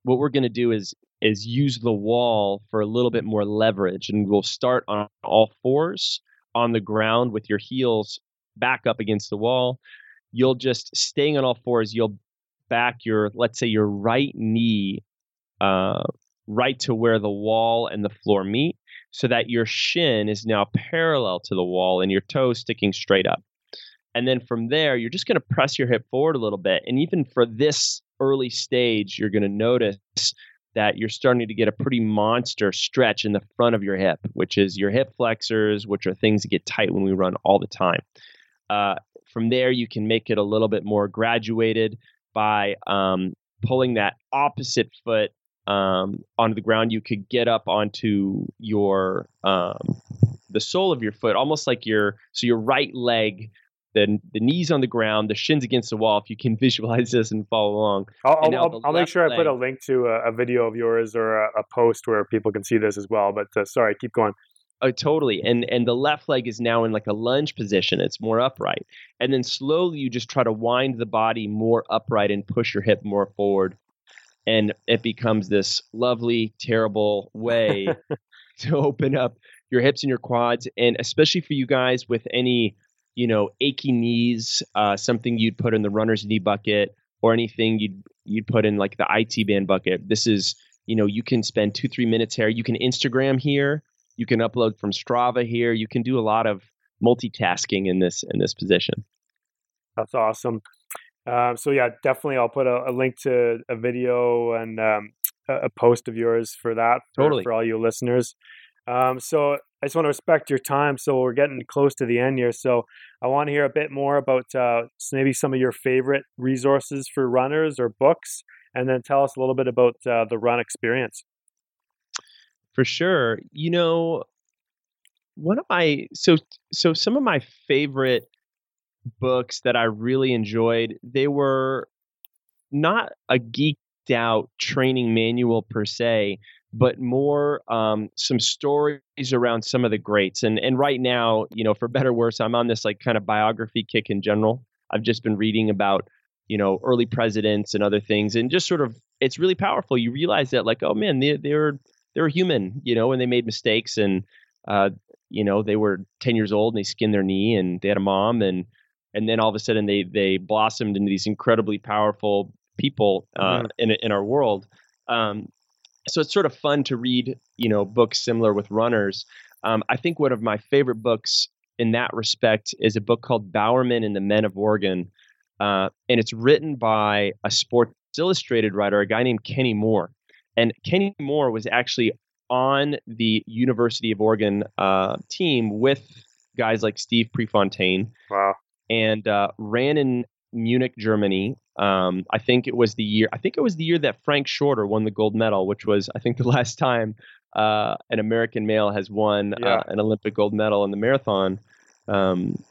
what we're going to do is is use the wall for a little bit more leverage, and we'll start on all fours on the ground with your heels back up against the wall. You'll just staying on all fours. You'll back your let's say your right knee uh, right to where the wall and the floor meet so that your shin is now parallel to the wall and your toes sticking straight up. And then from there, you're just going to press your hip forward a little bit. And even for this early stage, you're going to notice that you're starting to get a pretty monster stretch in the front of your hip, which is your hip flexors, which are things that get tight when we run all the time. Uh, from there, you can make it a little bit more graduated by um, pulling that opposite foot um, onto the ground. You could get up onto your um, the sole of your foot, almost like your so your right leg. The, the knees on the ground, the shins against the wall. If you can visualize this and follow along, I'll, I'll, I'll make sure leg, I put a link to a, a video of yours or a, a, post where people can see this as well. But uh, sorry, keep going. Oh, totally. And and the left leg is now in like a lunge position. It's more upright. And then slowly you just try to wind the body more upright and push your hip more forward and it becomes this lovely, terrible way to open up your hips and your quads, and especially for you guys with any, you know, achy knees, uh, something you'd put in the runner's knee bucket, or anything you'd you'd put in like the IT band bucket. This is, you know, you can spend two three minutes here. You can Instagram here. You can upload from Strava here. You can do a lot of multitasking in this in this position. That's awesome. Um, so yeah, definitely, I'll put a, a link to a video and um, a, a, post of yours for that for, totally. for all you listeners. Um, so I just want to respect your time. So we're getting close to the end here. So I want to hear a bit more about uh, maybe some of your favorite resources for runners or books, and then tell us a little bit about uh, the run experience. For sure, you know, one of my so so some of my favorite books that I really enjoyed. They were not a geeked out training manual per se, but more um, some stories around some of the greats. And and right now, you know, for better or worse, I'm on this like kind of biography kick in general. I've just been reading about you know early presidents and other things, and just sort of it's really powerful. You realize that like oh man, they they're they're human, you know, and they made mistakes and. Uh, you know, they were 10 years old and they skinned their knee and they had a mom and and then all of a sudden they they blossomed into these incredibly powerful people uh, mm-hmm. in in our world. Um, so it's sort of fun to read, you know, books similar with runners. Um, I think one of my favorite books in that respect is a book called Bowerman and the Men of Oregon, uh, and it's written by a Sports Illustrated writer, a guy named Kenny Moore. And Kenny Moore was actually on the University of Oregon uh, team with guys like Steve Prefontaine. Wow and uh, ran in Munich, Germany. Um, I think it was the year. I think it was the year that Frank Shorter won the gold medal, which was I think the last time uh, an American male has won uh, yeah. an Olympic gold medal in the marathon. Um,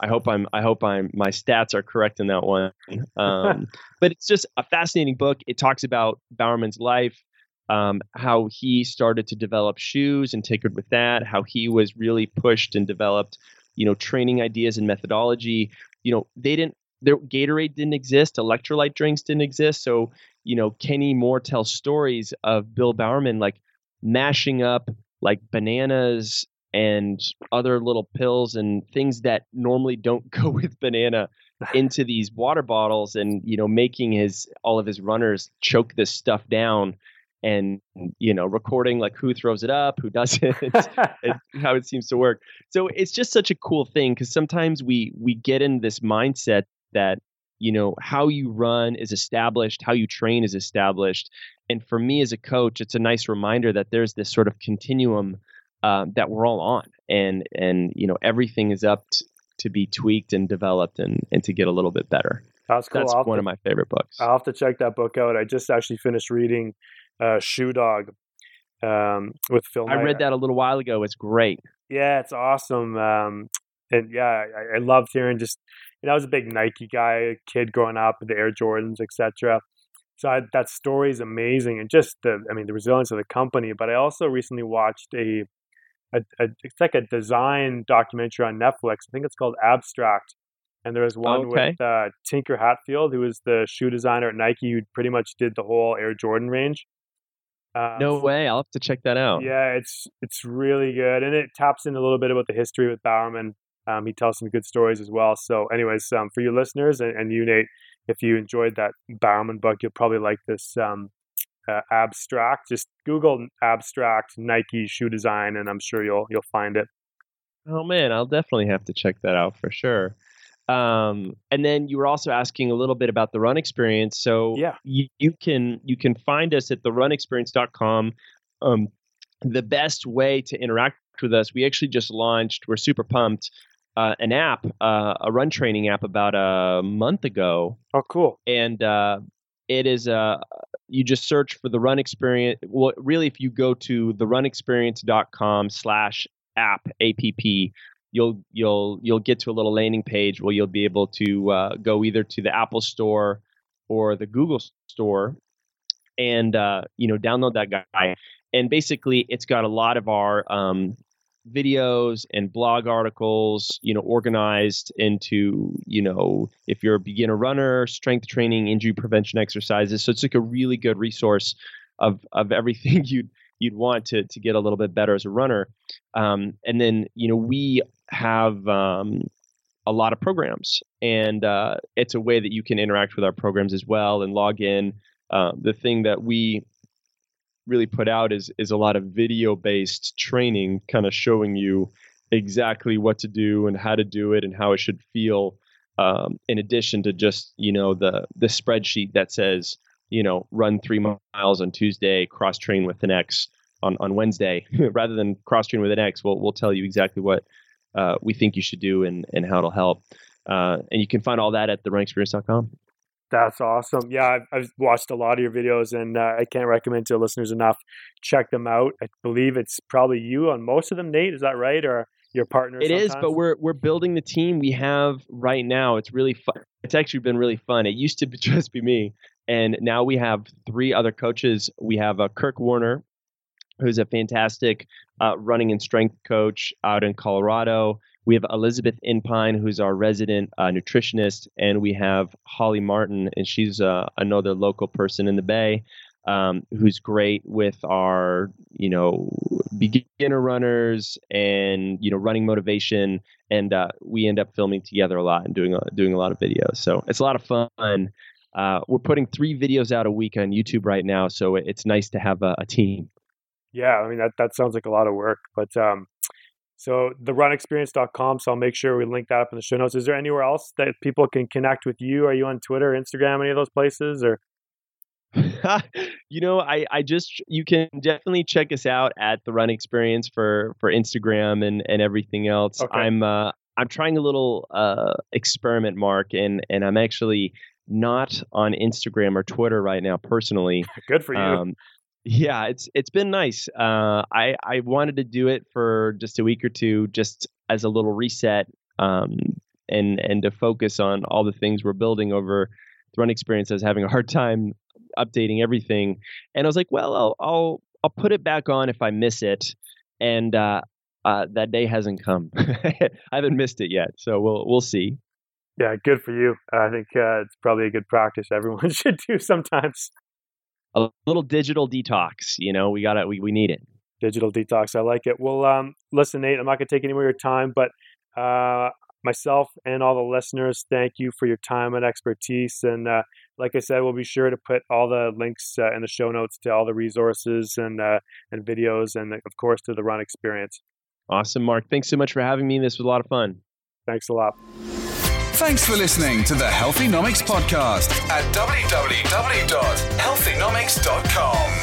I hope I'm. I hope I'm. My stats are correct in that one. Um, but it's just a fascinating book. It talks about Bowerman's life, um, how he started to develop shoes and tinkered with that. How he was really pushed and developed you know, training ideas and methodology. You know, they didn't their Gatorade didn't exist, electrolyte drinks didn't exist. So, you know, Kenny Moore tells stories of Bill Bowerman like mashing up like bananas and other little pills and things that normally don't go with banana into these water bottles and you know making his all of his runners choke this stuff down and you know recording like who throws it up who doesn't and how it seems to work. So it's just such a cool thing because sometimes we we get in this mindset that you know how you run is established how you train is established. And for me as a coach it's a nice reminder that there's this sort of continuum um, that we're all on and and you know everything is up t- to be tweaked and developed and and to get a little bit better that's cool. That's one to, of my favorite books. I'll have to check that book out. I just actually finished reading uh, Shoe Dog um, with Phil. I read that a little while ago. It's great. Yeah, it's awesome. Um, and yeah, I, I loved hearing just you know I was a big Nike guy, kid growing up, the Air Jordans, etc. So I, that story is amazing, and just the I mean the resilience of the company. But I also recently watched a a, a, it's like a design documentary on Netflix. I think it's called Abstract, and there was one Okay. with uh, Tinker Hatfield, who was the shoe designer at Nike, who pretty much did the whole Air Jordan range. Uh, No way. I'll have to check that out. Yeah, it's it's really good, and it taps in a little bit about the history with Bowerman. Um, he tells some good stories as well. So, anyways, um, for you listeners and, and you, Nate, if you enjoyed that Bowerman book, you'll probably like this um, uh, abstract. Just Google abstract Nike shoe design, and I'm sure you'll you'll find it. Oh man, I'll definitely have to check that out for sure. Um, and then you were also asking a little bit about the run experience. So Yeah. you, you can you can find us at therunexperience.com. Um, the best way to interact with us, we actually just launched. We're super pumped. Uh, an app, uh, a run training app, about a month ago, Oh, cool. and uh, it is uh, you just search for the run experience well really if you go to therunexperience.com slash app app you'll you'll you'll get to a little landing page where you'll be able to uh, go either to the apple store or the google store and uh, you know download that guy and basically it's got a lot of our um, videos and blog articles you know organized into you know if you're a beginner runner strength training injury prevention exercises. So it's like a really good resource of of everything you'd you'd want to to get a little bit better as a runner. Um, and then you know we have um, a lot of programs and uh, it's a way that you can interact with our programs as well and log in. Uh, the thing that we really put out is is a lot of video based training kind of showing you exactly what to do and how to do it and how it should feel um, in addition to just you know the the spreadsheet that says you know run three miles on tuesday cross train with an x on, on wednesday. Rather than cross train with an x we'll, we'll tell you exactly what uh, we think you should do and, and how it'll help. Uh, and you can find all that at therunexperience.com That's awesome. Yeah, I've, I've watched a lot of your videos, and uh, I can't recommend to listeners enough. Check them out. I believe it's probably you on most of them, Nate. Is that right, or your partner? It is, sometimes? but we're we're building the team we have right now. It's really fun. It's actually been really fun. It used to be just be me, and now we have three other coaches. We have uh, Kirk Warner, who's a fantastic uh, running and strength coach out in Colorado. We have Elizabeth Inpine, who's our resident uh, nutritionist, and we have Holly Martin, and she's uh, another local person in the Bay, um, who's great with our, you know, beginner runners and you know running motivation. And uh, we end up filming together a lot and doing a, doing a lot of videos. So it's a lot of fun. Uh, we're putting three videos out a week on YouTube right now, so it's nice to have a, a team. Yeah, I mean that that sounds like a lot of work, but um, so the runexperience.com. So I'll make sure we link that up in the show notes. Is there anywhere else that people can connect with you? Are you on Twitter, Instagram, any of those places, or you know, I, I just you can definitely check us out at the Run Experience for for Instagram and and everything else. Okay. I'm uh I'm trying a little uh experiment, Mark, and and I'm actually not on Instagram or Twitter right now personally. good for you? Um, yeah, it's it's been nice. Uh, I I wanted to do it for just a week or two, just as a little reset, um, and and to focus on all the things we're building over the run experience. I was having a hard time updating everything, and I was like, well, I'll I'll, I'll put it back on if I miss it, and uh, uh, that day hasn't come. I haven't missed it yet, so we'll we'll see. yeah, good for you. I think uh, it's probably a good practice everyone should do sometimes. A little digital detox, you know, we got to we, we need it. digital detox. I like it. Well, um, listen, Nate, I'm not going to take any more of your time, but uh, myself and all the listeners, thank you for your time and expertise. And uh, like I said, we'll be sure to put all the links uh, in the show notes to all the resources and uh, and videos, and of course to the Run Experience. Awesome, Mark. Thanks so much for having me. This was a lot of fun. Thanks a lot. Thanks for listening to the Healthynomics podcast at www.healthynomics.com.